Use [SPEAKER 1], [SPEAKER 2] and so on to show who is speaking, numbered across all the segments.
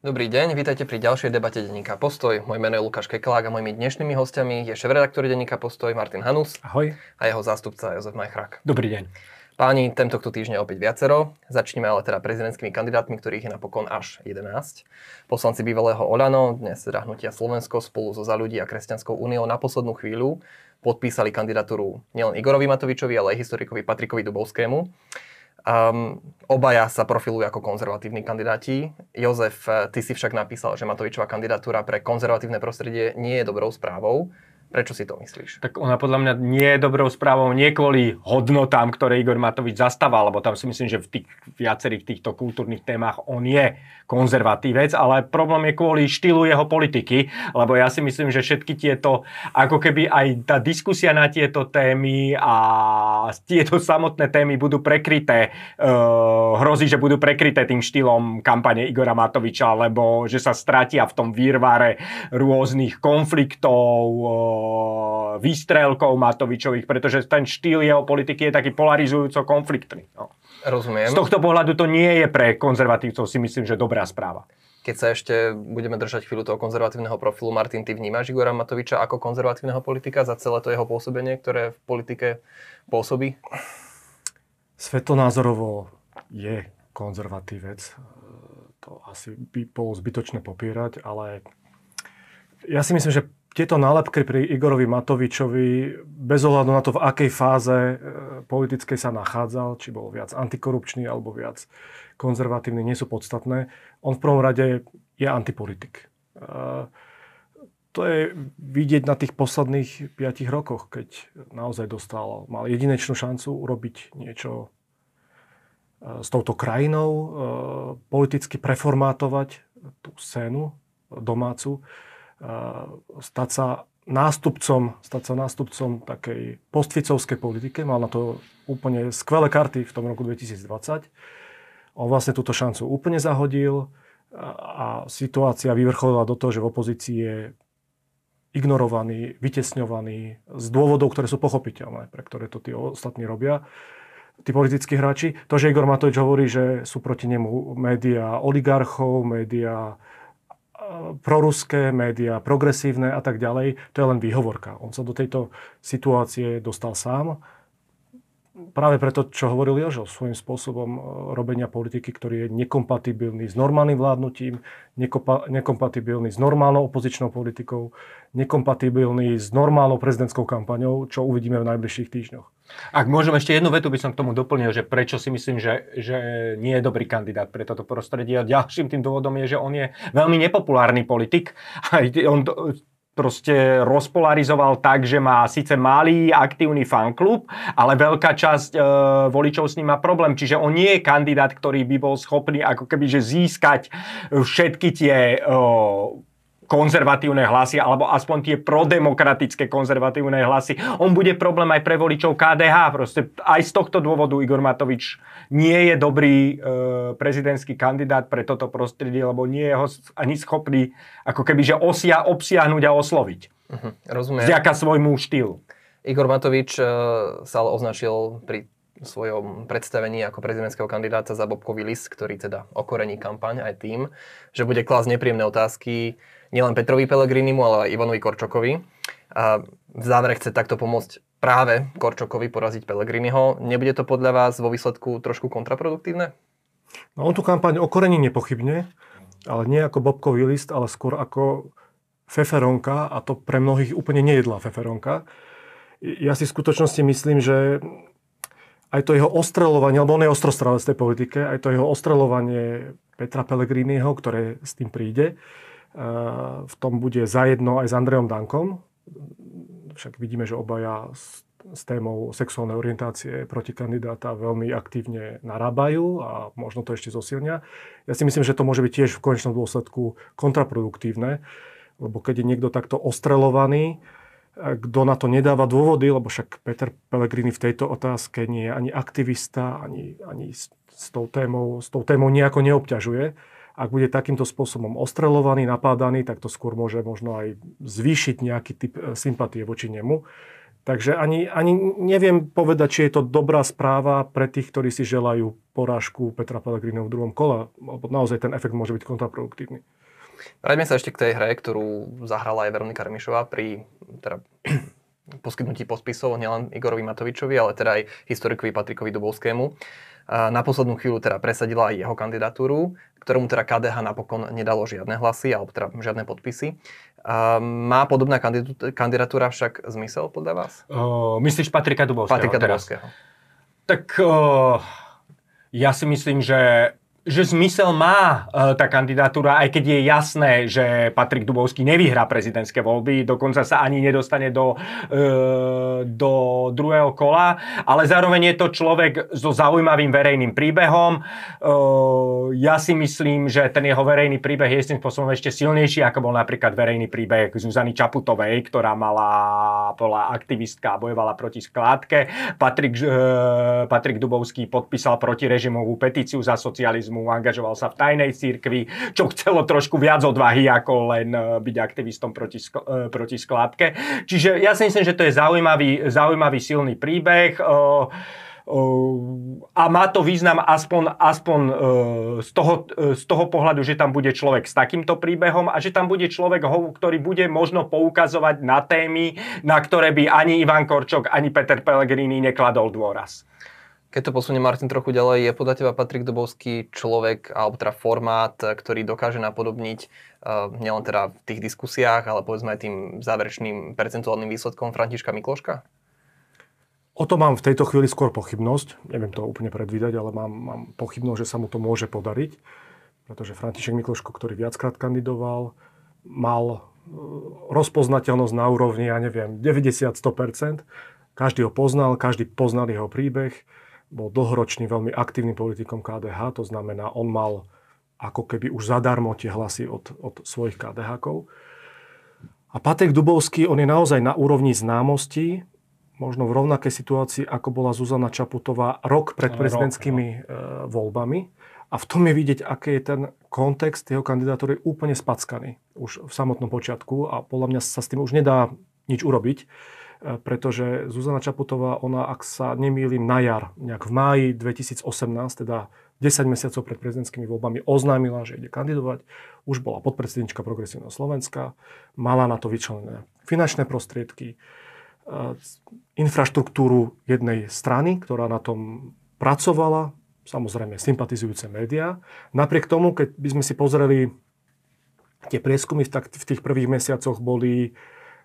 [SPEAKER 1] Dobrý deň, vítajte pri ďalšej debate denníka Postoj. Moje meno je Lukáš Kekelák a mojimi dnešnými hostiami je šéf-redaktor denníka Postoj Martin Hanus.
[SPEAKER 2] Ahoj.
[SPEAKER 1] A jeho zástupca Jozef Majchrak.
[SPEAKER 2] Dobrý deň.
[SPEAKER 1] Páni, tento týždeň opäť viacero. Začneme ale teda prezidentskými kandidátmi, ktorých je napokon až 11. Poslanci bývalého Olano, dnes teda hnutia Slovensko spolu so Za ľudí a Kresťanskou úniou na poslednú chvíľu podpísali kandidatúru nielen Igorovi Matovičovi, ale aj historikovi Patrikovi Dubovskému. Um, obaja sa profilujú ako konzervatívni kandidáti. Jozef, ty si však napísal, že Matovičová kandidatúra pre konzervatívne prostredie nie je dobrou správou. Prečo si to myslíš?
[SPEAKER 2] Tak ona podľa mňa nie je dobrou správou nie kvôli hodnotám, ktoré Igor Matovič zastával, lebo tam si myslím, že v tých viacerých týchto kultúrnych témach on je konzervatívec, ale problém je kvôli štýlu jeho politiky, lebo ja si myslím, že všetky tieto, ako keby aj tá diskusia na tieto témy a tieto samotné témy budú prekryté, uh, hrozí, že budú prekryté tým štýlom kampane Igora Matoviča, lebo že sa stratia v tom výrvare rôznych konfliktov, uh, výstrelkov Matovičových, pretože ten štýl jeho politiky je taký polarizujúco konfliktný. No.
[SPEAKER 1] Rozumiem.
[SPEAKER 2] Z tohto pohľadu to nie je pre konzervatívcov si myslím, že dobrá správa.
[SPEAKER 1] Keď sa ešte budeme držať chvíľu toho konzervatívneho profilu, Martin, ty vnímaš Igora Matoviča ako konzervatívneho politika za celé to jeho pôsobenie, ktoré v politike pôsobí?
[SPEAKER 3] Svetonázorovo je konzervatívec. To asi by bolo zbytočné popierať, ale ja si myslím, že tieto nálepky pri Igorovi Matovičovi, bez ohľadu na to, v akej fáze e, politickej sa nachádzal, či bol viac antikorupčný alebo viac konzervatívny, nie sú podstatné. On v prvom rade je antipolitik. E, to je vidieť na tých posledných 5 rokoch, keď naozaj dostal, mal jedinečnú šancu urobiť niečo e, s touto krajinou, politicky preformátovať tú scénu domácu stať sa nástupcom, stať sa nástupcom takej postficovskej politike. Mal na to úplne skvelé karty v tom roku 2020. On vlastne túto šancu úplne zahodil a situácia vyvrcholila do toho, že v opozícii je ignorovaný, vytesňovaný z dôvodov, ktoré sú pochopiteľné, pre ktoré to tí ostatní robia tí politickí hráči. To, že Igor Matovič hovorí, že sú proti nemu médiá oligarchov, médiá proruské médiá, progresívne a tak ďalej, to je len výhovorka. On sa do tejto situácie dostal sám práve preto, čo hovoril Jožo, svojím spôsobom e, robenia politiky, ktorý je nekompatibilný s normálnym vládnutím, nekompatibilný s normálnou opozičnou politikou, nekompatibilný s normálnou prezidentskou kampaňou, čo uvidíme v najbližších týždňoch.
[SPEAKER 2] Ak môžem ešte jednu vetu by som k tomu doplnil, že prečo si myslím, že, že nie je dobrý kandidát pre toto prostredie. A ďalším tým dôvodom je, že on je veľmi nepopulárny politik. On proste rozpolarizoval tak, že má síce malý aktívny fanklub, ale veľká časť e, voličov s ním má problém. Čiže on nie je kandidát, ktorý by bol schopný ako keby že získať všetky tie e, konzervatívne hlasy, alebo aspoň tie prodemokratické konzervatívne hlasy. On bude problém aj pre voličov KDH. Proste aj z tohto dôvodu Igor Matovič nie je dobrý e, prezidentský kandidát pre toto prostredie, lebo nie je ho ani schopný ako keby že osia, obsiahnuť a osloviť.
[SPEAKER 1] Uh-huh, rozumiem.
[SPEAKER 2] Vďaka svojmu štýlu.
[SPEAKER 1] Igor Matovič e, sa označil pri svojom predstavení ako prezidentského kandidáta za Bobkový list, ktorý teda okorení kampaň aj tým, že bude klásť nepríjemné otázky nielen Petrovi Pelegrinimu, ale aj Ivanovi Korčokovi. A v závere chce takto pomôcť práve Korčokovi poraziť Pelegriniho. Nebude to podľa vás vo výsledku trošku kontraproduktívne?
[SPEAKER 3] No on tú kampaň okorení nepochybne, ale nie ako Bobkový list, ale skôr ako feferonka a to pre mnohých úplne nejedlá feferonka. Ja si v skutočnosti myslím, že aj to jeho ostrelovanie, alebo on je ostrostrelec tej politike, aj to jeho ostrelovanie Petra Pellegriniho, ktoré s tým príde, v tom bude zajedno aj s Andrejom Dankom. Však vidíme, že obaja s, s témou sexuálnej orientácie proti kandidáta veľmi aktívne narábajú a možno to ešte zosilnia. Ja si myslím, že to môže byť tiež v konečnom dôsledku kontraproduktívne, lebo keď je niekto takto ostrelovaný, kto na to nedáva dôvody, lebo však Peter Pellegrini v tejto otázke nie je ani aktivista, ani, ani s, tou témou, s tou témou nejako neobťažuje. Ak bude takýmto spôsobom ostrelovaný, napádaný, tak to skôr môže možno aj zvýšiť nejaký typ e, sympatie voči nemu. Takže ani, ani neviem povedať, či je to dobrá správa pre tých, ktorí si želajú porážku Petra Pellegriniho v druhom kole, naozaj ten efekt môže byť kontraproduktívny.
[SPEAKER 1] Vráťme sa ešte k tej hre, ktorú zahrala aj Veronika Remišová pri teda, poskytnutí podpisov nielen Igorovi Matovičovi, ale teda aj historikovi Patrikovi Dubovskému. Na poslednú chvíľu teda presadila aj jeho kandidatúru, ktorému teda KDH napokon nedalo žiadne hlasy, alebo teda žiadne podpisy. Má podobná kandidatúra však zmysel podľa vás?
[SPEAKER 2] Uh, myslíš Patrika Dubovského?
[SPEAKER 1] Patrika Dubovského.
[SPEAKER 2] Tak uh, ja si myslím, že že zmysel má uh, tá kandidatúra, aj keď je jasné, že Patrik Dubovský nevyhrá prezidentské voľby, dokonca sa ani nedostane do, uh, do druhého kola, ale zároveň je to človek so zaujímavým verejným príbehom. Uh, ja si myslím, že ten jeho verejný príbeh je istým spôsobom ešte silnejší, ako bol napríklad verejný príbeh Zuzany Čaputovej, ktorá mala, bola aktivistka a bojovala proti skládke. Patrik, uh, Patrik Dubovský podpísal protirežimovú petíciu za socializmus aktivizmu, angažoval sa v tajnej cirkvi, čo chcelo trošku viac odvahy ako len e, byť aktivistom proti, skl- e, proti skládke. Čiže ja si myslím, že to je zaujímavý, zaujímavý silný príbeh e, a má to význam aspoň, aspoň z, toho, z toho pohľadu, že tam bude človek s takýmto príbehom a že tam bude človek, ktorý bude možno poukazovať na témy, na ktoré by ani Ivan Korčok, ani Peter Pellegrini nekladol dôraz.
[SPEAKER 1] Keď to posunie Martin trochu ďalej, je podľa teba Patrik Dobovský človek, alebo teda formát, ktorý dokáže napodobniť uh, nielen teda v tých diskusiách, ale povedzme aj tým záverečným percentuálnym výsledkom Františka Mikloška?
[SPEAKER 3] O to mám v tejto chvíli skôr pochybnosť. Neviem to úplne predvídať, ale mám, mám pochybnosť, že sa mu to môže podariť. Pretože František Mikloško, ktorý viackrát kandidoval, mal e, rozpoznateľnosť na úrovni, ja neviem, 90-100%. Každý ho poznal, každý poznal jeho príbeh bol dlhoročný, veľmi aktívnym politikom KDH, to znamená, on mal ako keby už zadarmo tie hlasy od, od svojich KDH-kov. A Patrik Dubovský, on je naozaj na úrovni známosti, možno v rovnakej situácii, ako bola Zuzana Čaputová rok pred prezidentskými no. E, voľbami. A v tom je vidieť, aký je ten kontext jeho kandidatúry úplne spackaný už v samotnom počiatku a podľa mňa sa s tým už nedá nič urobiť. E, pretože Zuzana Čaputová, ona, ak sa nemýlim, na jar, nejak v máji 2018, teda 10 mesiacov pred prezidentskými voľbami, oznámila, že ide kandidovať. Už bola podpredsednička Progresívneho Slovenska, mala na to vyčlenené finančné prostriedky, e, infraštruktúru jednej strany, ktorá na tom pracovala, samozrejme sympatizujúce médiá. Napriek tomu, keď by sme si pozreli tie prieskumy v, v tých prvých mesiacoch boli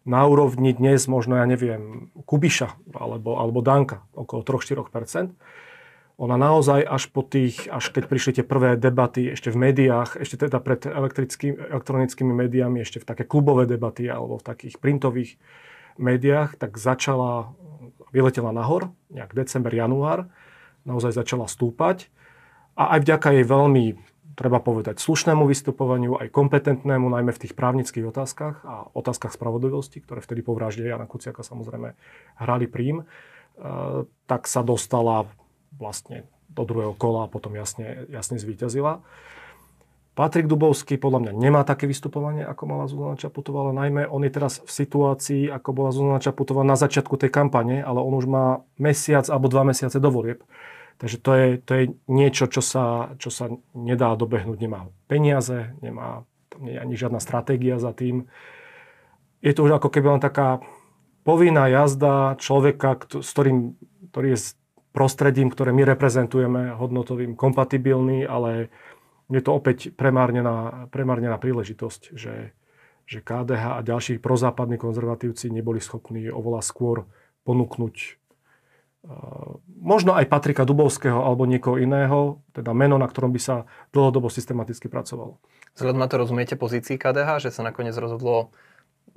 [SPEAKER 3] na úrovni dnes možno, ja neviem, Kubiša alebo, alebo Danka, okolo 3-4%. Ona naozaj až po tých, až keď prišli tie prvé debaty ešte v médiách, ešte teda pred elektronickými médiami, ešte v také klubové debaty alebo v takých printových médiách, tak začala, vyletela nahor, nejak december, január, naozaj začala stúpať. A aj vďaka jej veľmi treba povedať, slušnému vystupovaniu, aj kompetentnému, najmä v tých právnických otázkach a otázkach spravodlivosti, ktoré vtedy po vražde Jana Kuciaka samozrejme hrali prím, e, tak sa dostala vlastne do druhého kola a potom jasne, jasne zvíťazila. Patrik Dubovský podľa mňa nemá také vystupovanie, ako mala Zuzana Čaputová, ale najmä on je teraz v situácii, ako bola Zuzana Čaputová na začiatku tej kampane, ale on už má mesiac alebo dva mesiace do volieb. Takže to je, to je niečo, čo sa, čo sa nedá dobehnúť. Nemá peniaze, nemá nie ani žiadna stratégia za tým. Je to už ako keby len taká povinná jazda človeka, s ktorým, ktorý je s prostredím, ktoré my reprezentujeme, hodnotovým, kompatibilný, ale je to opäť premárnená, premárnená príležitosť, že, že KDH a ďalší prozápadní konzervatívci neboli schopní oveľa skôr ponúknuť možno aj Patrika Dubovského alebo niekoho iného, teda meno, na ktorom by sa dlhodobo systematicky pracovalo.
[SPEAKER 1] Vzhľadom na to rozumiete pozícii KDH, že sa nakoniec rozhodlo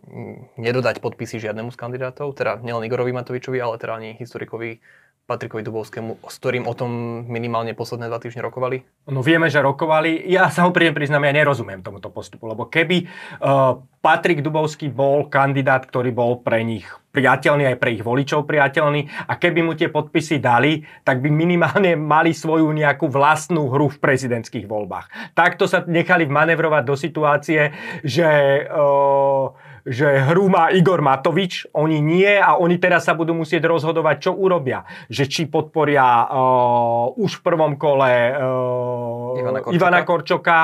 [SPEAKER 1] mm, nedodať podpisy žiadnemu z kandidátov, teda nielen Igorovi Matovičovi, ale teda ani historikovi Patrikovi Dubovskému, s ktorým o tom minimálne posledné dva týždne rokovali?
[SPEAKER 2] No vieme, že rokovali. Ja sa úprimne priznám, ja nerozumiem tomuto postupu, lebo keby uh, Patrik Dubovský bol kandidát, ktorý bol pre nich priateľný, aj pre ich voličov priateľný a keby mu tie podpisy dali, tak by minimálne mali svoju nejakú vlastnú hru v prezidentských voľbách. Takto sa nechali manevrovať do situácie, že uh, že hru má Igor Matovič, oni nie a oni teraz sa budú musieť rozhodovať, čo urobia. Že či podporia uh, už v prvom kole uh, Ivana Korčoka, Ivana Korčoka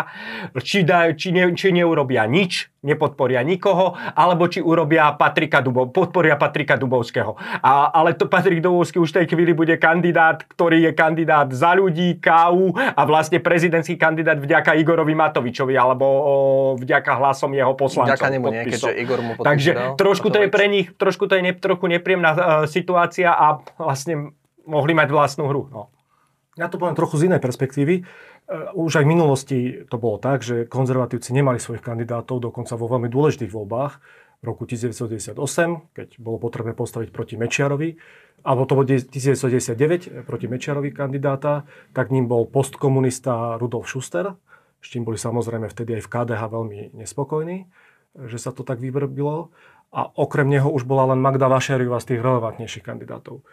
[SPEAKER 2] či, da, či, ne, či neurobia nič, nepodporia nikoho, alebo či urobia Patrika Dubov, podporia Patrika Dubovského. A, ale to Patrik Dubovský už v tej chvíli bude kandidát, ktorý je kandidát za ľudí, KU a vlastne prezidentský kandidát vďaka Igorovi Matovičovi alebo o, vďaka hlasom jeho poslancov.
[SPEAKER 1] Vďaka nemu nie, keďže Igor mu
[SPEAKER 2] Takže trošku to je pre nich, trošku to je ne, trochu nepríjemná uh, situácia a vlastne mohli mať vlastnú hru. No.
[SPEAKER 3] Ja to poviem trochu z inej perspektívy. Eh, už aj v minulosti to bolo tak, že konzervatívci nemali svojich kandidátov, dokonca vo veľmi dôležitých voľbách v roku 1998, keď bolo potrebné postaviť proti Mečiarovi, alebo to bolo 1999 proti Mečiarovi kandidáta, tak ním bol postkomunista Rudolf Schuster, s čím boli samozrejme vtedy aj v KDH veľmi nespokojní, že sa to tak vyvrbilo. A okrem neho už bola len Magda Vašeriová z tých relevantnejších kandidátov.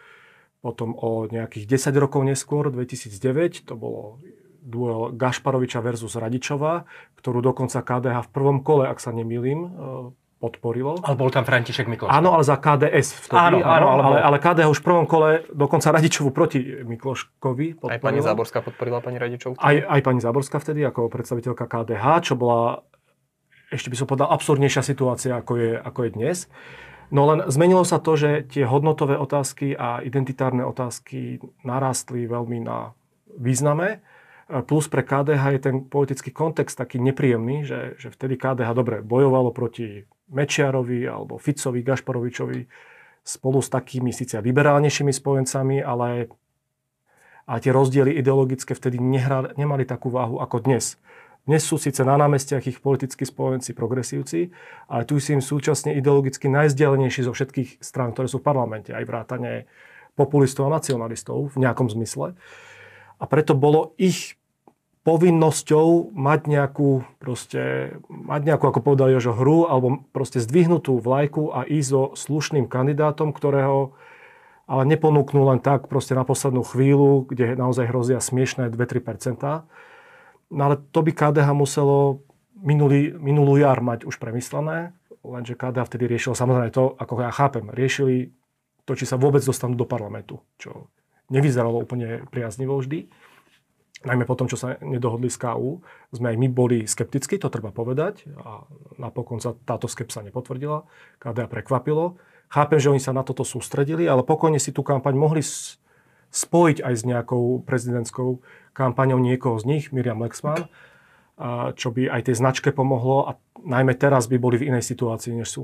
[SPEAKER 3] Potom o nejakých 10 rokov neskôr, 2009, to bolo duel Gašparoviča versus Radičova, ktorú dokonca KDH v prvom kole, ak sa nemýlim, e, podporilo.
[SPEAKER 2] Ale bol tam František Mikloš.
[SPEAKER 3] Áno, ale za KDS vtedy.
[SPEAKER 2] Áno, áno,
[SPEAKER 3] áno ale, ale KDH už v prvom kole dokonca Radičovu proti Mikloškovi
[SPEAKER 1] podporilo. Aj pani Záborská podporila pani Radičovú?
[SPEAKER 3] Aj, aj pani Záborská vtedy ako predstaviteľka KDH, čo bola ešte by som povedal absurdnejšia situácia, ako je, ako je dnes. No len zmenilo sa to, že tie hodnotové otázky a identitárne otázky narástli veľmi na význame Plus pre KDH je ten politický kontext taký nepríjemný, že, že vtedy KDH dobre bojovalo proti Mečiarovi alebo Ficovi, Gašparovičovi spolu s takými síce liberálnejšími spojencami, ale a tie rozdiely ideologické vtedy nehrali, nemali takú váhu ako dnes. Dnes sú síce na námestiach ich politickí spojenci progresívci, ale tu sú im súčasne ideologicky najzdialenejší zo všetkých strán, ktoré sú v parlamente, aj vrátane populistov a nacionalistov v nejakom zmysle. A preto bolo ich povinnosťou mať nejakú, proste, mať nejakú, ako povedal Jožo, hru, alebo proste zdvihnutú vlajku a ísť so slušným kandidátom, ktorého ale neponúknú len tak proste na poslednú chvíľu, kde naozaj hrozia smiešné 2-3%. No ale to by KDH muselo minulý, minulú jar mať už premyslené, lenže KDH vtedy riešilo samozrejme to, ako ja chápem, riešili to, či sa vôbec dostanú do parlamentu, čo nevyzeralo úplne priaznivo vždy najmä po tom, čo sa nedohodli s KU, sme aj my boli skeptickí, to treba povedať. A napokon sa táto skepsa nepotvrdila. KDA prekvapilo. Chápem, že oni sa na toto sústredili, ale pokojne si tú kampaň mohli spojiť aj s nejakou prezidentskou kampaňou niekoho z nich, Miriam Lexman, čo by aj tej značke pomohlo a najmä teraz by boli v inej situácii, než sú.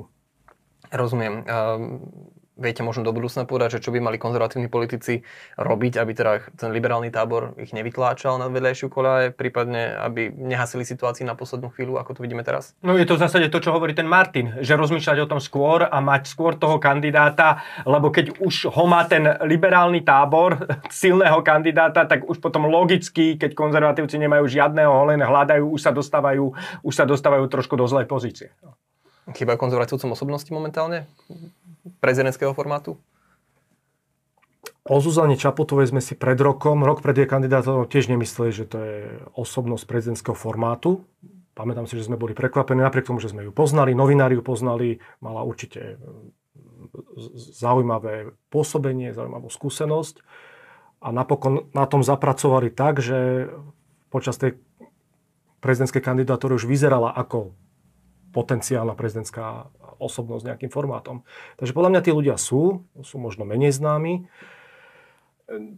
[SPEAKER 1] Rozumiem. Um viete možno do budúcna povedať, že čo by mali konzervatívni politici robiť, aby teda ten liberálny tábor ich nevytláčal na vedľajšiu koľaj, prípadne aby nehasili situácii na poslednú chvíľu, ako to vidíme teraz?
[SPEAKER 2] No je to v zásade to, čo hovorí ten Martin, že rozmýšľať o tom skôr a mať skôr toho kandidáta, lebo keď už ho má ten liberálny tábor silného kandidáta, tak už potom logicky, keď konzervatívci nemajú žiadneho, len hľadajú, už sa dostávajú, už sa dostávajú trošku do zlej pozície.
[SPEAKER 1] Chýbajú konzervatívcom osobnosti momentálne? Prezidentského formátu?
[SPEAKER 3] O Zuzane Čaputovej sme si pred rokom, rok pred jej kandidátom tiež nemysleli, že to je osobnosť prezidentského formátu. Pamätám si, že sme boli prekvapení, napriek tomu, že sme ju poznali, novinári ju poznali, mala určite zaujímavé pôsobenie, zaujímavú skúsenosť. A napokon na tom zapracovali tak, že počas tej prezidentskej kandidatúry už vyzerala ako potenciálna prezidentská osobnosť nejakým formátom. Takže podľa mňa tí ľudia sú, sú možno menej známi.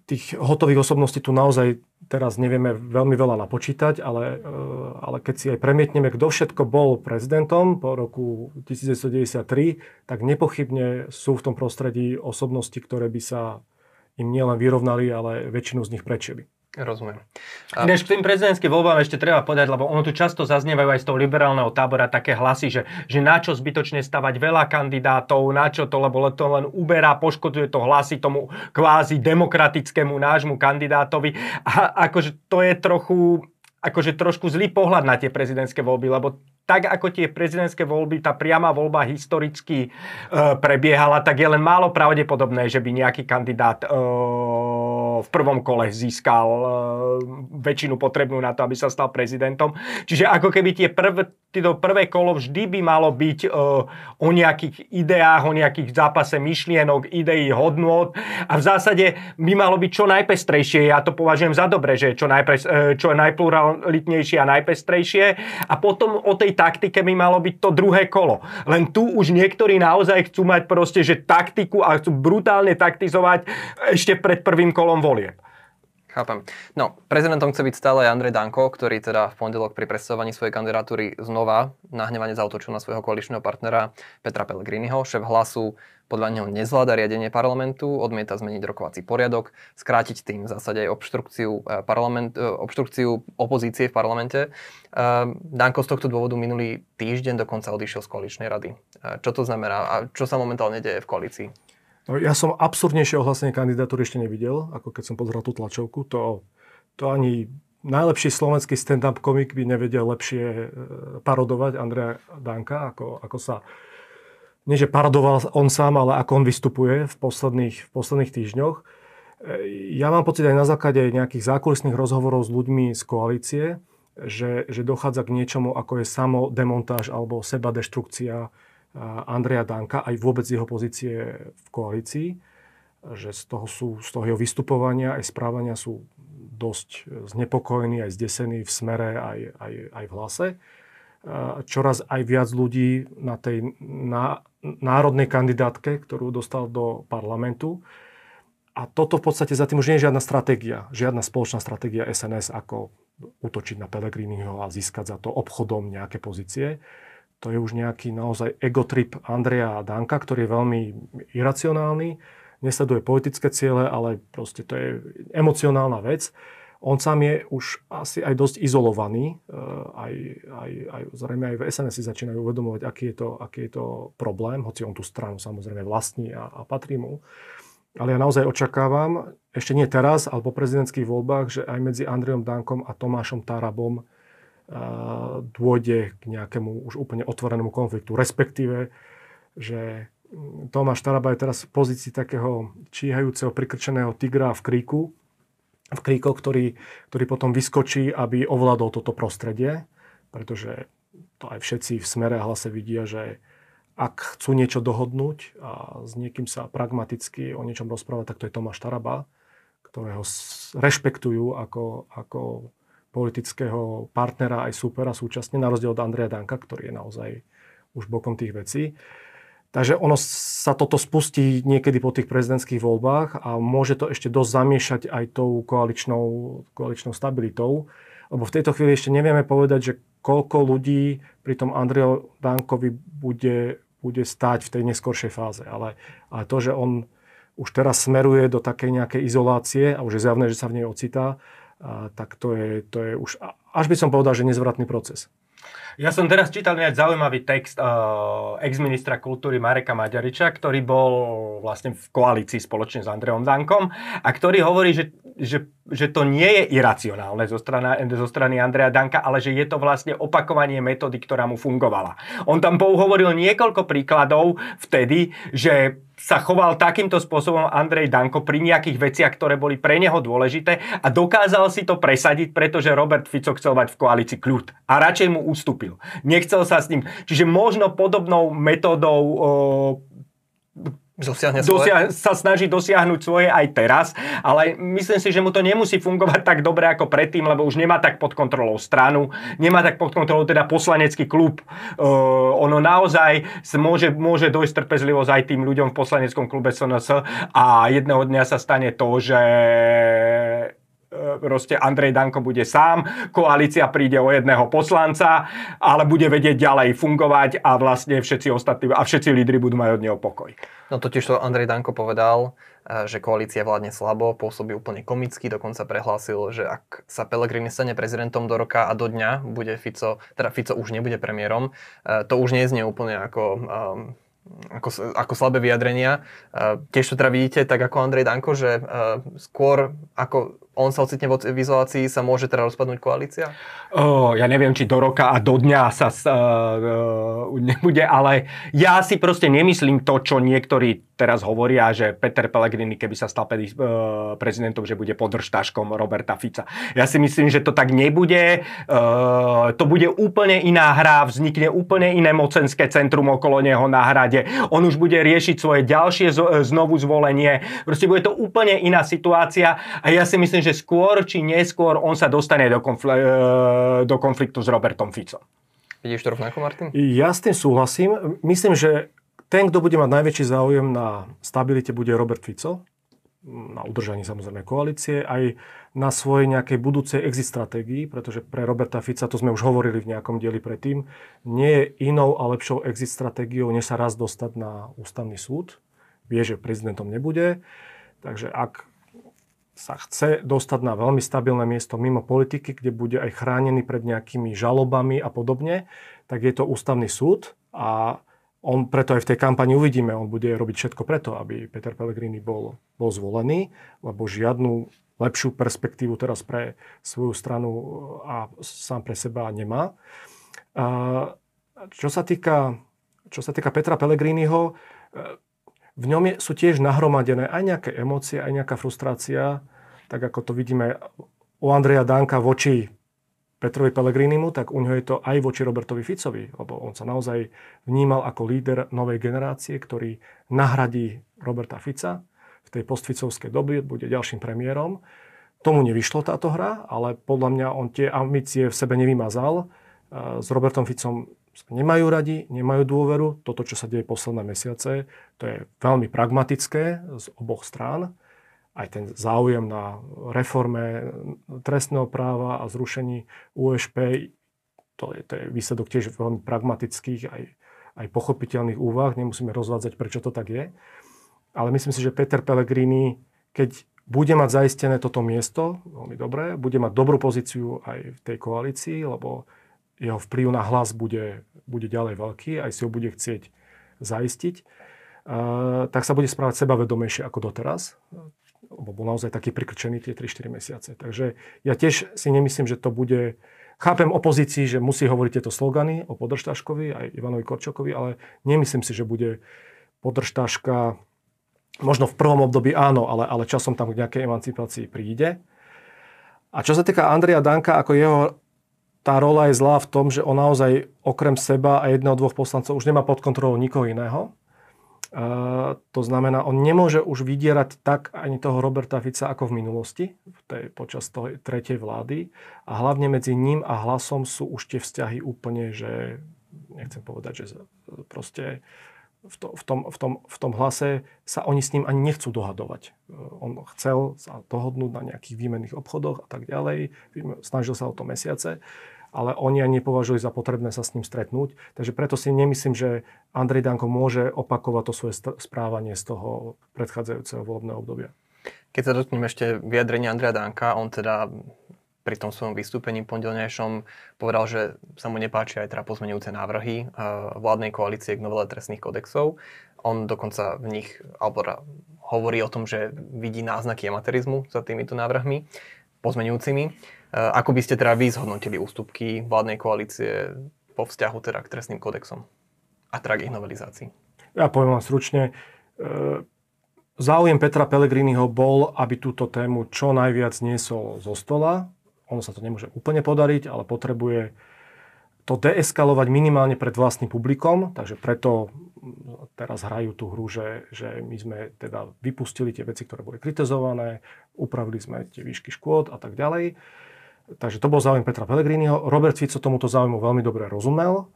[SPEAKER 3] Tých hotových osobností tu naozaj teraz nevieme veľmi veľa napočítať, ale, eh, ale keď si aj premietneme, kto všetko bol prezidentom po roku 1993, tak nepochybne sú v tom prostredí osobnosti, ktoré by sa im nielen vyrovnali, ale väčšinu z nich prečili.
[SPEAKER 1] Rozumiem.
[SPEAKER 2] A... Ináč k tým prezidentským voľbám ešte treba povedať, lebo ono tu často zaznievajú aj z toho liberálneho tábora také hlasy, že, že na čo zbytočne stavať veľa kandidátov, na čo to, lebo to len uberá, poškoduje to hlasy tomu kvázi demokratickému nášmu kandidátovi. A akože to je trochu akože trošku zlý pohľad na tie prezidentské voľby, lebo tak ako tie prezidentské voľby, tá priama voľba historicky e, prebiehala, tak je len málo pravdepodobné, že by nejaký kandidát e, v prvom kole získal e, väčšinu potrebnú na to, aby sa stal prezidentom. Čiže ako keby tie prv, to prvé kolo vždy by malo byť e, o nejakých ideách, o nejakých zápase myšlienok, ideí, hodnôt a v zásade by malo byť čo najpestrejšie. Ja to považujem za dobre, že čo, najpes, e, čo najpluralitnejšie a najpestrejšie a potom o tej taktike by malo byť to druhé kolo. Len tu už niektorí naozaj chcú mať proste, že taktiku a chcú brutálne taktizovať ešte pred prvým kolom volieb.
[SPEAKER 1] Chápem. No, prezidentom chce byť stále Andrej Danko, ktorý teda v pondelok pri predstavovaní svojej kandidatúry znova nahnevane zautočil na svojho koaličného partnera Petra Pellegriniho. Šéf hlasu podľa neho nezvláda riadenie parlamentu, odmieta zmeniť rokovací poriadok, skrátiť tým v zásade aj obštrukciu, eh, parlament, eh, obštrukciu opozície v parlamente. Eh, Danko z tohto dôvodu minulý týždeň dokonca odišiel z koaličnej rady. Čo to znamená a čo sa momentálne deje v koalícii?
[SPEAKER 3] No, ja som absurdnejšie ohlásenie kandidatúry ešte nevidel, ako keď som pozrel tú tlačovku. To, to ani najlepší slovenský stand-up komik by nevedel lepšie e, parodovať Andreja Danka, ako, ako sa nie že parodoval on sám, ale ako on vystupuje v posledných, v posledných týždňoch. E, ja mám pocit aj na základe nejakých zákulisných rozhovorov s ľuďmi z koalície, že, že dochádza k niečomu, ako je samodemontáž alebo seba deštrukcia Andreja Danka, aj vôbec jeho pozície v koalícii, že z toho, sú, z toho jeho vystupovania aj správania sú dosť znepokojení, aj zdesení v smere, aj, aj, aj v hlase. Čoraz aj viac ľudí na tej na, národnej kandidátke, ktorú dostal do parlamentu. A toto v podstate za tým už nie je žiadna stratégia, žiadna spoločná stratégia SNS, ako útočiť na Pelegriniho a získať za to obchodom nejaké pozície to je už nejaký naozaj egotrip Andreja Danka, ktorý je veľmi iracionálny, nesleduje politické ciele, ale proste to je emocionálna vec. On sám je už asi aj dosť izolovaný, eh, aj, aj, aj zrejme aj v SNS si začínajú uvedomovať, aký je, to, aký je to problém, hoci on tú stranu samozrejme vlastní a, a patrí mu. Ale ja naozaj očakávam, ešte nie teraz, ale po prezidentských voľbách, že aj medzi Andrejom Dankom a Tomášom Tarabom dôjde k nejakému už úplne otvorenému konfliktu. Respektíve, že Tomáš Taraba je teraz v pozícii takého číhajúceho prikrčeného tigra v kríku, v kríkoch, ktorý, ktorý potom vyskočí, aby ovládol toto prostredie, pretože to aj všetci v smere a hlase vidia, že ak chcú niečo dohodnúť a s niekým sa pragmaticky o niečom rozprávať, tak to je Tomáš Taraba, ktorého rešpektujú ako, ako politického partnera aj supera súčasne, na rozdiel od Andreja Danka, ktorý je naozaj už bokom tých vecí. Takže ono sa toto spustí niekedy po tých prezidentských voľbách a môže to ešte dosť zamiešať aj tou koaličnou, koaličnou stabilitou, lebo v tejto chvíli ešte nevieme povedať, že koľko ľudí pri tom Andrejo Dankovi bude, bude stáť v tej neskoršej fáze. Ale, ale to, že on už teraz smeruje do takej nejakej izolácie a už je zjavné, že sa v nej ocitá, tak to je, to je už, až by som povedal, že nezvratný proces.
[SPEAKER 2] Ja som teraz čítal nejak zaujímavý text uh, ex-ministra kultúry Mareka Maďariča, ktorý bol vlastne v koalícii spoločne s Andreom Dankom a ktorý hovorí, že, že, že to nie je iracionálne zo strany, zo strany Andreja Danka, ale že je to vlastne opakovanie metódy, ktorá mu fungovala. On tam hovoril niekoľko príkladov vtedy, že sa choval takýmto spôsobom Andrej Danko pri nejakých veciach, ktoré boli pre neho dôležité a dokázal si to presadiť, pretože Robert Fico chcel mať v koalícii kľud a radšej mu ustúpil. Nechcel sa s ním. Čiže možno podobnou metódou
[SPEAKER 1] Dosiahne? Dosia-
[SPEAKER 2] sa snaží dosiahnuť svoje aj teraz, ale myslím si, že mu to nemusí fungovať tak dobre ako predtým, lebo už nemá tak pod kontrolou stranu, nemá tak pod kontrolou teda poslanecký klub. Uh, ono naozaj môže, môže dojsť trpezlivosť aj tým ľuďom v poslaneckom klube SNS a jedného dňa sa stane to, že proste Andrej Danko bude sám, koalícia príde o jedného poslanca, ale bude vedieť ďalej fungovať a vlastne všetci ostatní a všetci lídry budú mať od neho pokoj.
[SPEAKER 1] No totiž to Andrej Danko povedal, e, že koalícia vládne slabo, pôsobí úplne komicky, dokonca prehlásil, že ak sa Pellegrini stane prezidentom do roka a do dňa bude Fico, teda Fico už nebude premiérom, e, to už neznie úplne ako um, ako, ako slabé vyjadrenia. Uh, tiež to teda vidíte tak ako Andrej Danko, že uh, skôr ako on sa ocitne v izolácii, sa môže teda rozpadnúť koalícia?
[SPEAKER 2] Oh, ja neviem, či do roka a do dňa sa uh, uh, nebude, ale ja si proste nemyslím to, čo niektorí teraz hovoria, že Peter Pellegrini, keby sa stal uh, prezidentom, že bude podržtaškom Roberta Fica. Ja si myslím, že to tak nebude. Uh, to bude úplne iná hra, vznikne úplne iné mocenské centrum okolo neho na hrade. On už bude riešiť svoje ďalšie znovu zvolenie. Proste bude to úplne iná situácia a ja si myslím, že že skôr či neskôr on sa dostane do, konfl- e, do konfliktu s Robertom Ficom.
[SPEAKER 1] Vidíš to rovnako, Martin?
[SPEAKER 3] Ja s tým súhlasím. Myslím, že ten, kto bude mať najväčší záujem na stabilite, bude Robert Fico. Na udržanie samozrejme koalície, aj na svojej nejakej budúcej exit stratégii, pretože pre Roberta Fica, to sme už hovorili v nejakom dieli predtým, nie je inou a lepšou exit stratégiou, než sa raz dostať na ústavný súd. Vie, že prezidentom nebude. Takže ak sa chce dostať na veľmi stabilné miesto mimo politiky, kde bude aj chránený pred nejakými žalobami a podobne, tak je to ústavný súd a on preto aj v tej kampani uvidíme, on bude robiť všetko preto, aby Peter Pellegrini bol, bol zvolený, lebo žiadnu lepšiu perspektívu teraz pre svoju stranu a sám pre seba nemá. Čo sa týka, čo sa týka Petra Pellegriniho, v ňom je, sú tiež nahromadené aj nejaké emócie, aj nejaká frustrácia, tak ako to vidíme u Andreja Danka voči Petrovi Pellegrinimu, tak u ňoho je to aj voči Robertovi Ficovi, lebo on sa naozaj vnímal ako líder novej generácie, ktorý nahradí Roberta Fica v tej postficovskej dobe, bude ďalším premiérom. Tomu nevyšlo táto hra, ale podľa mňa on tie ambície v sebe nevymazal. S Robertom Ficom nemajú radi, nemajú dôveru. Toto, čo sa deje posledné mesiace, to je veľmi pragmatické z oboch strán. Aj ten záujem na reforme trestného práva a zrušení USP, to je, to je výsledok tiež veľmi pragmatických aj, aj pochopiteľných úvah. Nemusíme rozvádzať, prečo to tak je. Ale myslím si, že Peter Pellegrini, keď bude mať zaistené toto miesto, veľmi dobré, bude mať dobrú pozíciu aj v tej koalícii, lebo jeho vplyv na hlas bude, bude ďalej veľký, aj si ho bude chcieť zaistiť, uh, tak sa bude správať sebavedomejšie ako doteraz, bol naozaj taký prikrčený tie 3-4 mesiace. Takže ja tiež si nemyslím, že to bude... Chápem opozícii, že musí hovoriť tieto slogany o Podržtáškovi aj Ivanovi Korčokovi, ale nemyslím si, že bude Podržtáška možno v prvom období áno, ale, ale časom tam k nejakej emancipácii príde. A čo sa týka Andreja Danka, ako jeho tá rola je zlá v tom, že on naozaj okrem seba a jedného, dvoch poslancov už nemá pod kontrolou nikoho iného. Uh, to znamená, on nemôže už vydierať tak ani toho Roberta Fica ako v minulosti, v tej, počas toho tretej vlády. A hlavne medzi ním a hlasom sú už tie vzťahy úplne, že nechcem povedať, že proste v, to, v, tom, v, tom, v tom hlase sa oni s ním ani nechcú dohadovať. On chcel sa dohodnúť na nejakých výmenných obchodoch a tak ďalej. Snažil sa o to mesiace ale oni ani nepovažujú za potrebné sa s ním stretnúť. Takže preto si nemyslím, že Andrej Danko môže opakovať to svoje správanie z toho predchádzajúceho volebného obdobia.
[SPEAKER 1] Keď sa dotkneme ešte vyjadrenia Andreja Danka, on teda pri tom svojom vystúpení pondelnejšom povedal, že sa mu nepáčia aj teda pozmenujúce návrhy eh, vládnej koalície k novele trestných kodexov. On dokonca v nich alebo hovorí o tom, že vidí náznaky amatérizmu za týmito návrhmi pozmenujúcimi. Eh, ako by ste teda vy zhodnotili ústupky vládnej koalície vo vzťahu teda k trestným kodexom a teda k ich novelizácii?
[SPEAKER 3] Ja poviem vám stručne. Eh, záujem Petra Pellegriniho bol, aby túto tému čo najviac niesol zo stola. Ono sa to nemôže úplne podariť, ale potrebuje to deeskalovať minimálne pred vlastným publikom, takže preto teraz hrajú tú hru, že, že my sme teda vypustili tie veci, ktoré boli kritizované, upravili sme tie výšky škôd a tak ďalej. Takže to bol záujem Petra Pellegriniho. Robert Fico tomuto záujmu veľmi dobre rozumel.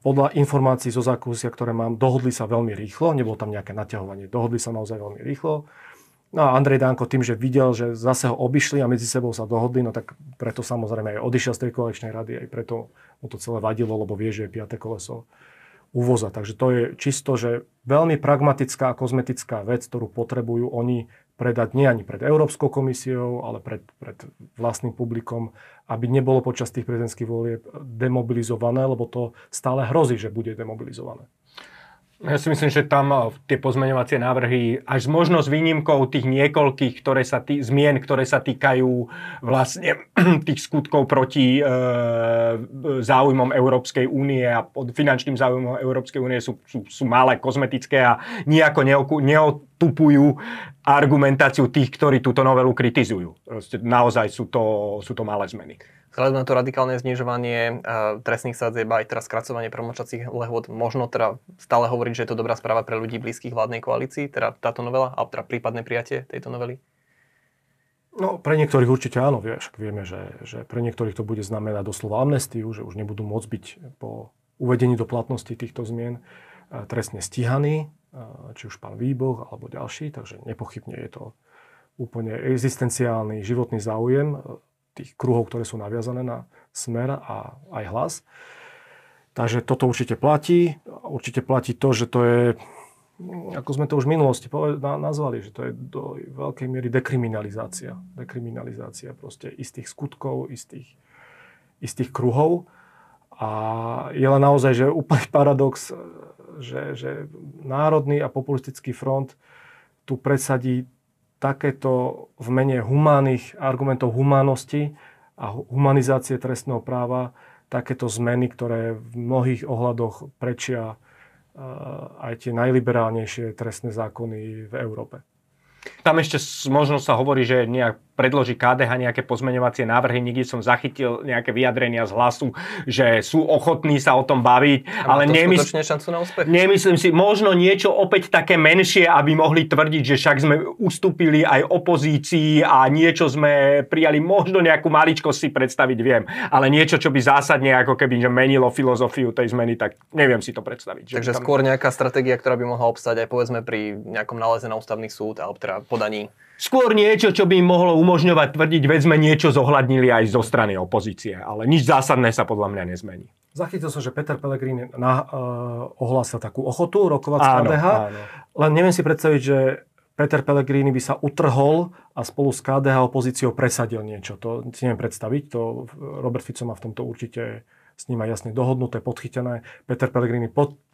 [SPEAKER 3] Podľa informácií zo zákusia, ktoré mám, dohodli sa veľmi rýchlo, nebolo tam nejaké naťahovanie, dohodli sa naozaj veľmi rýchlo. No a Andrej Danko tým, že videl, že zase ho obišli a medzi sebou sa dohodli, no tak preto samozrejme aj odišiel z tej koaličnej rady, aj preto mu to celé vadilo, lebo vie, že je piaté koleso uvoza. Takže to je čisto, že veľmi pragmatická a kozmetická vec, ktorú potrebujú oni predať nie ani pred Európskou komisiou, ale pred, pred vlastným publikom, aby nebolo počas tých prezidentských volieb demobilizované, lebo to stále hrozí, že bude demobilizované.
[SPEAKER 2] Ja si myslím, že tam eh, tie pozmeňovacie návrhy, až možno s výnimkou tých niekoľkých ktoré sa tý, zmien, ktoré sa týkajú vlastne tých skutkov proti e, záujmom Európskej únie a pod finančným záujmom Európskej únie sú, sú, sú malé, kozmetické a nejako neotupujú argumentáciu tých, ktorí túto novelu kritizujú. Proste naozaj sú to, sú to malé zmeny.
[SPEAKER 1] Vzhľadom na to radikálne znižovanie uh, trestných sadzieb aj teraz skracovanie premočacích lehôd, možno teda stále hovoriť, že je to dobrá správa pre ľudí blízkych vládnej koalícii, teda táto novela, alebo teda prípadné prijatie tejto novely?
[SPEAKER 3] No, pre niektorých určite áno, vieš, vieme, že, že pre niektorých to bude znamenať doslova amnestiu, že už nebudú môcť byť po uvedení do platnosti týchto zmien uh, trestne stíhaní, uh, či už pán Výboh alebo ďalší, takže nepochybne je to úplne existenciálny životný záujem tých kruhov, ktoré sú naviazané na smer a aj hlas. Takže toto určite platí. Určite platí to, že to je, ako sme to už v minulosti nazvali, že to je do veľkej miery dekriminalizácia. Dekriminalizácia proste istých skutkov, istých, istých kruhov. A je len naozaj, že úplný paradox, že, že národný a populistický front tu presadí takéto v mene humánnych argumentov humánnosti a humanizácie trestného práva takéto zmeny, ktoré v mnohých ohľadoch prečia eh, aj tie najliberálnejšie trestné zákony v Európe.
[SPEAKER 2] Tam ešte možno sa hovorí, že nejak predloží KDH nejaké pozmeňovacie návrhy, nikdy som zachytil nejaké vyjadrenia z hlasu, že sú ochotní sa o tom baviť.
[SPEAKER 1] Ale nemysl...
[SPEAKER 2] Nemyslím si, možno niečo opäť také menšie, aby mohli tvrdiť, že však sme ustúpili aj opozícii a niečo sme prijali, možno nejakú maličkosť si predstaviť viem, ale niečo, čo by zásadne ako keby že menilo filozofiu tej zmeny, tak neviem si to predstaviť.
[SPEAKER 1] Takže tam... skôr nejaká stratégia, ktorá by mohla obstať aj povedzme pri nejakom náleze na ústavný súd alebo teda podaní
[SPEAKER 2] skôr niečo, čo by im mohlo umožňovať tvrdiť, veď sme niečo zohľadnili aj zo strany opozície. Ale nič zásadné sa podľa mňa nezmení.
[SPEAKER 3] Zachytil som, že Peter Pellegrini na, uh, ohlásil takú ochotu rokovať s KDH, áno. len neviem si predstaviť, že Peter Pellegrini by sa utrhol a spolu s KDH opozíciou presadil niečo. To si neviem predstaviť. To Robert Fico má v tomto určite s ním aj jasne dohodnuté, podchytené. Peter Pellegrini pod, E,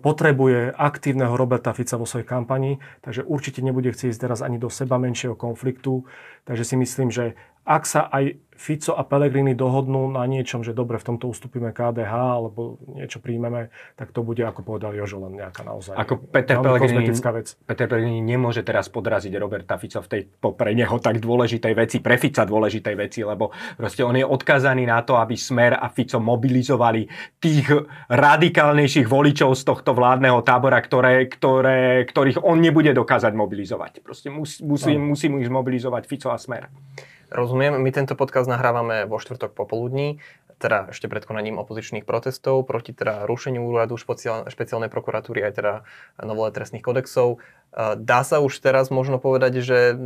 [SPEAKER 3] potrebuje aktívneho Roberta Fica vo svojej kampani, takže určite nebude chcieť teraz ani do seba menšieho konfliktu. Takže si myslím, že ak sa aj Fico a Pellegrini dohodnú na niečom, že dobre, v tomto ustúpime KDH alebo niečo príjmeme, tak to bude, ako povedal Jožo, len nejaká naozaj
[SPEAKER 2] ako Peter Pellegrini, vec. Peter Pellegrini nemôže teraz podraziť Roberta Fica v tej pre neho tak dôležitej veci, pre Fica dôležitej veci, lebo proste on je odkazaný na to, aby Smer a Fico mobilizovali tých radikálnejších voličov z tohto vládneho tábora, ktoré, ktoré, ktorých on nebude dokázať mobilizovať. Proste musí, musí, musí mu ich zmobilizovať Fico a Smer.
[SPEAKER 1] Rozumiem, my tento podcast nahrávame vo štvrtok popoludní, teda ešte pred konaním opozičných protestov proti teda rušeniu úradu špeciálnej prokuratúry aj teda novole trestných kodexov. Dá sa už teraz možno povedať, že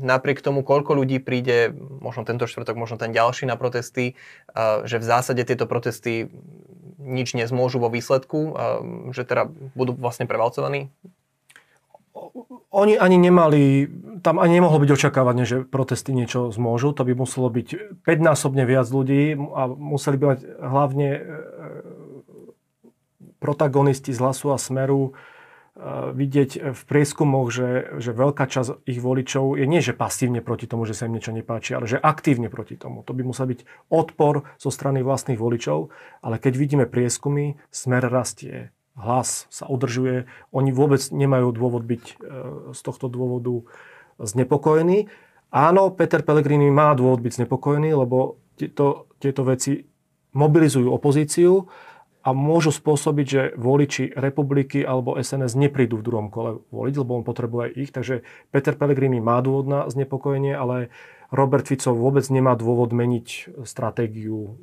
[SPEAKER 1] napriek tomu, koľko ľudí príde, možno tento štvrtok, možno ten ďalší na protesty, že v zásade tieto protesty nič nezmôžu vo výsledku, že teda budú vlastne prevalcovaní?
[SPEAKER 3] Oni ani nemali, tam ani nemohlo byť očakávanie, že protesty niečo zmôžu. To by muselo byť 5-násobne viac ľudí a museli by mať hlavne e, protagonisti z hlasu a smeru e, vidieť v prieskumoch, že, že veľká časť ich voličov je nie, že pasívne proti tomu, že sa im niečo nepáči, ale že aktívne proti tomu. To by musel byť odpor zo strany vlastných voličov, ale keď vidíme prieskumy, smer rastie hlas sa udržuje. Oni vôbec nemajú dôvod byť e, z tohto dôvodu znepokojení. Áno, Peter Pellegrini má dôvod byť znepokojený, lebo tieto, tieto veci mobilizujú opozíciu a môžu spôsobiť, že voliči republiky alebo SNS neprídu v druhom kole voliť, lebo on potrebuje ich. Takže Peter Pellegrini má dôvod na znepokojenie, ale Robert Fico vôbec nemá dôvod meniť stratégiu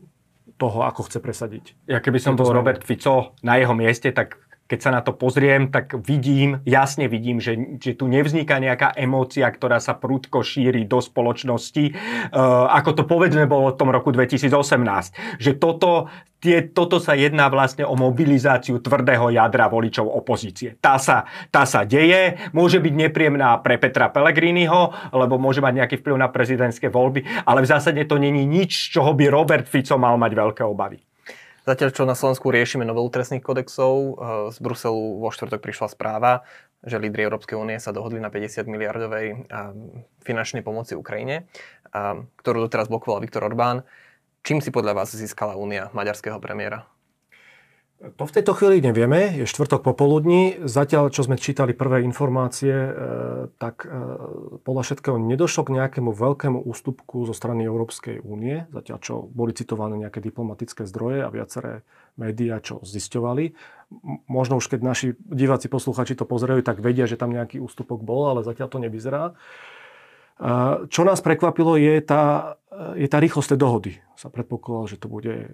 [SPEAKER 3] toho, ako chce presadiť.
[SPEAKER 2] Ja keby som bol Robert Fico na jeho mieste, tak keď sa na to pozriem, tak vidím, jasne vidím, že, že tu nevzniká nejaká emócia, ktorá sa prudko šíri do spoločnosti, uh, ako to povedzme bolo v tom roku 2018. Že toto, tie, toto sa jedná vlastne o mobilizáciu tvrdého jadra voličov opozície. Tá sa, tá sa deje, môže byť nepríjemná pre Petra Pellegriniho, lebo môže mať nejaký vplyv na prezidentské voľby, ale v zásade to není nič, čoho by Robert Fico mal mať veľké obavy.
[SPEAKER 1] Zatiaľ, čo na Slovensku riešime novelu trestných kodexov, eh, z Bruselu vo štvrtok prišla správa, že lídry Európskej únie sa dohodli na 50 miliardovej eh, finančnej pomoci Ukrajine, eh, ktorú doteraz blokoval Viktor Orbán. Čím si podľa vás získala únia maďarského premiéra?
[SPEAKER 3] To v tejto chvíli nevieme, je štvrtok popoludní. Zatiaľ, čo sme čítali prvé informácie, e, tak e, podľa všetkého nedošlo k nejakému veľkému ústupku zo strany Európskej únie, zatiaľ čo boli citované nejaké diplomatické zdroje a viaceré médiá, čo zisťovali. Možno už keď naši diváci, posluchači to pozerajú, tak vedia, že tam nejaký ústupok bol, ale zatiaľ to nevyzerá. Čo nás prekvapilo je tá, je tá rýchlosť tej dohody. Sa predpokladalo, že to bude e,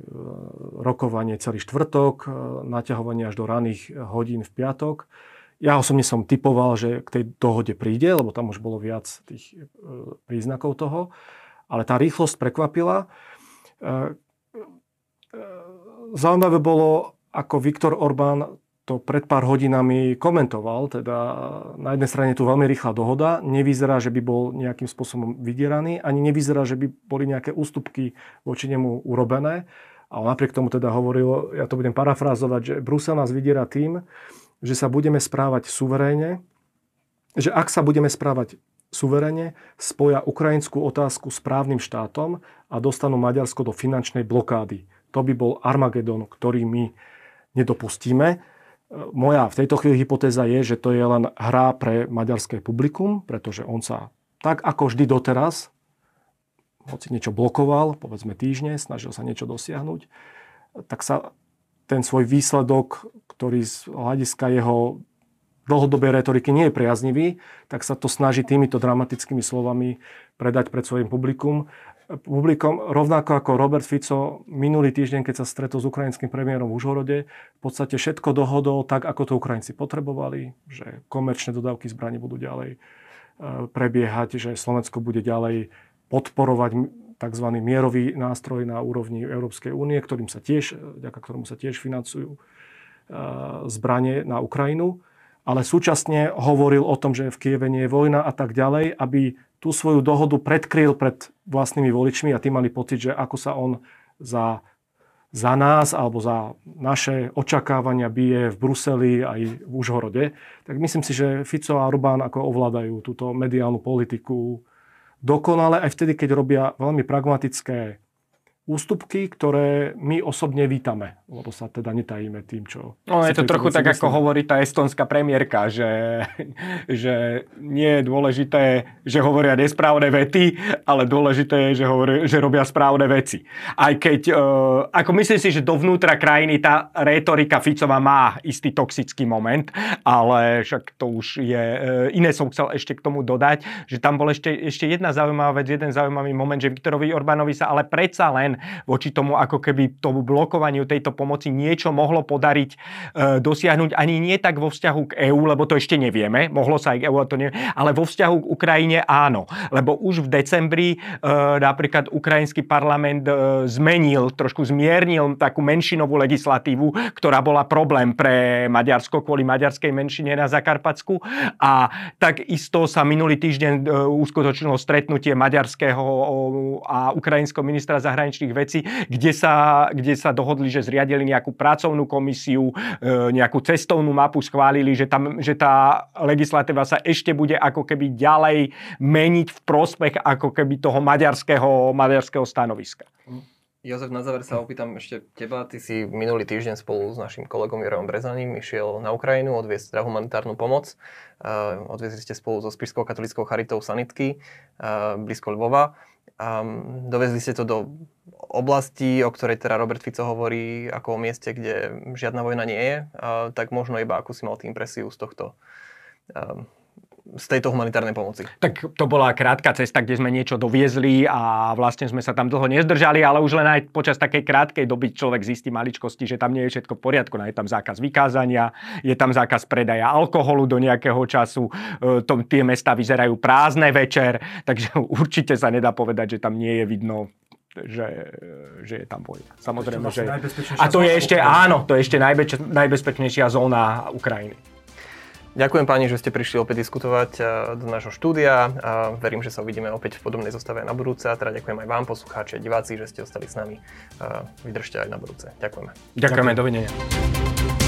[SPEAKER 3] rokovanie celý štvrtok, e, naťahovanie až do raných hodín v piatok. Ja osobne som typoval, že k tej dohode príde, lebo tam už bolo viac tých e, príznakov toho. Ale tá rýchlosť prekvapila. Zaujímavé bolo, ako Viktor Orbán to pred pár hodinami komentoval, teda na jednej strane tu veľmi rýchla dohoda, nevyzerá, že by bol nejakým spôsobom vydieraný, ani nevyzerá, že by boli nejaké ústupky voči nemu urobené. Ale napriek tomu teda hovoril, ja to budem parafrázovať, že Brusel nás vydiera tým, že sa budeme správať suverénne, že ak sa budeme správať suverene, spoja ukrajinskú otázku s právnym štátom a dostanú Maďarsko do finančnej blokády. To by bol Armagedon, ktorý my nedopustíme. Moja v tejto chvíli hypotéza je, že to je len hra pre maďarské publikum, pretože on sa tak ako vždy doteraz, hoci niečo blokoval, povedzme týždne, snažil sa niečo dosiahnuť, tak sa ten svoj výsledok, ktorý z hľadiska jeho dlhodobej retoriky nie je priaznivý, tak sa to snaží týmito dramatickými slovami predať pred svojim publikum publikom, rovnako ako Robert Fico minulý týždeň, keď sa stretol s ukrajinským premiérom v Užhorode, v podstate všetko dohodol tak, ako to Ukrajinci potrebovali, že komerčné dodávky zbraní budú ďalej e, prebiehať, že Slovensko bude ďalej podporovať tzv. mierový nástroj na úrovni Európskej únie, ktorým sa tiež, vďaka ktorému sa tiež financujú e, zbranie na Ukrajinu. Ale súčasne hovoril o tom, že v Kieve nie je vojna a tak ďalej, aby tú svoju dohodu predkryl pred vlastnými voličmi a tí mali pocit, že ako sa on za, za nás alebo za naše očakávania bije v Bruseli aj v Užhorode, tak myslím si, že Fico a Orbán ako ovládajú túto mediálnu politiku dokonale aj vtedy, keď robia veľmi pragmatické ústupky, ktoré my osobne vítame, lebo sa teda netajíme tým, čo...
[SPEAKER 2] No je to trochu tak, ako hovorí tá estonská premiérka, že, že nie je dôležité, že hovoria nesprávne vety, ale dôležité je, že, hovorí, že robia správne veci. Aj keď, uh, ako myslím si, že dovnútra krajiny tá rétorika Ficova má istý toxický moment, ale však to už je... Uh, iné som chcel ešte k tomu dodať, že tam bol ešte, ešte jedna zaujímavá vec, jeden zaujímavý moment, že Viktorovi Orbánovi sa ale predsa len voči tomu, ako keby tomu blokovaniu tejto pomoci niečo mohlo podariť e, dosiahnuť ani nie tak vo vzťahu k EÚ, lebo to ešte nevieme, mohlo sa aj k EÚ, to neviem, ale vo vzťahu k Ukrajine áno. Lebo už v decembri e, napríklad ukrajinský parlament e, zmenil, trošku zmiernil takú menšinovú legislatívu, ktorá bola problém pre Maďarsko kvôli maďarskej menšine na Zakarpatsku a takisto sa minulý týždeň e, uskutočnilo stretnutie maďarského a ukrajinského ministra zahraničných zahraničných vecí, kde sa, kde sa dohodli, že zriadili nejakú pracovnú komisiu, e, nejakú cestovnú mapu schválili, že, tam, že tá legislatíva sa ešte bude ako keby ďalej meniť v prospech ako keby toho maďarského, maďarského stanoviska.
[SPEAKER 1] Jozef, na záver sa opýtam ešte teba. Ty si minulý týždeň spolu s našim kolegom Jurajom Brezaním išiel na Ukrajinu odviesť teda humanitárnu pomoc. Uh, odviezli ste spolu so Spišskou katolickou charitou sanitky uh, blízko Lvova. Um, dovezli ste to do oblasti, o ktorej teda Robert Fico hovorí ako o mieste, kde žiadna vojna nie je, uh, tak možno iba ako si mal tým impresiu z tohto um, z tejto humanitárnej pomoci?
[SPEAKER 2] Tak to bola krátka cesta, kde sme niečo doviezli a vlastne sme sa tam dlho nezdržali, ale už len aj počas takej krátkej doby človek zistí maličkosti, že tam nie je všetko v poriadku. No, je tam zákaz vykázania, je tam zákaz predaja alkoholu do nejakého času, e, to, tie mesta vyzerajú prázdne večer, takže určite sa nedá povedať, že tam nie je vidno že, že je tam vojna. Samozrejme, že... A to je ešte, áno, to je ešte najbezpečnejšia zóna Ukrajiny.
[SPEAKER 1] Ďakujem páni, že ste prišli opäť diskutovať eh, do nášho štúdia a verím, že sa uvidíme opäť v podobnej zostave na budúce a teda ďakujem aj vám, poslucháči a diváci, že ste ostali s nami. Vydržte aj na budúce. Ďakujeme.
[SPEAKER 2] Ďakujeme, ďakujem. dovidenia.